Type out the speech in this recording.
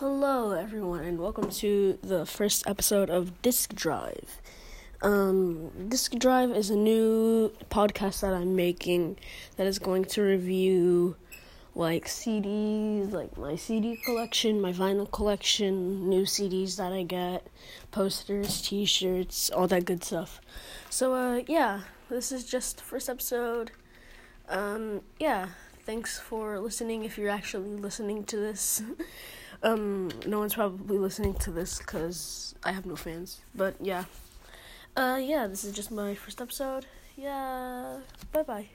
Hello, everyone, and welcome to the first episode of Disc Drive. Um, Disc Drive is a new podcast that I'm making that is going to review like CDs, like my CD collection, my vinyl collection, new CDs that I get, posters, T-shirts, all that good stuff. So, uh, yeah, this is just the first episode. Um, yeah, thanks for listening. If you're actually listening to this. Um, no one's probably listening to this because I have no fans. But yeah. Uh, yeah, this is just my first episode. Yeah. Bye bye.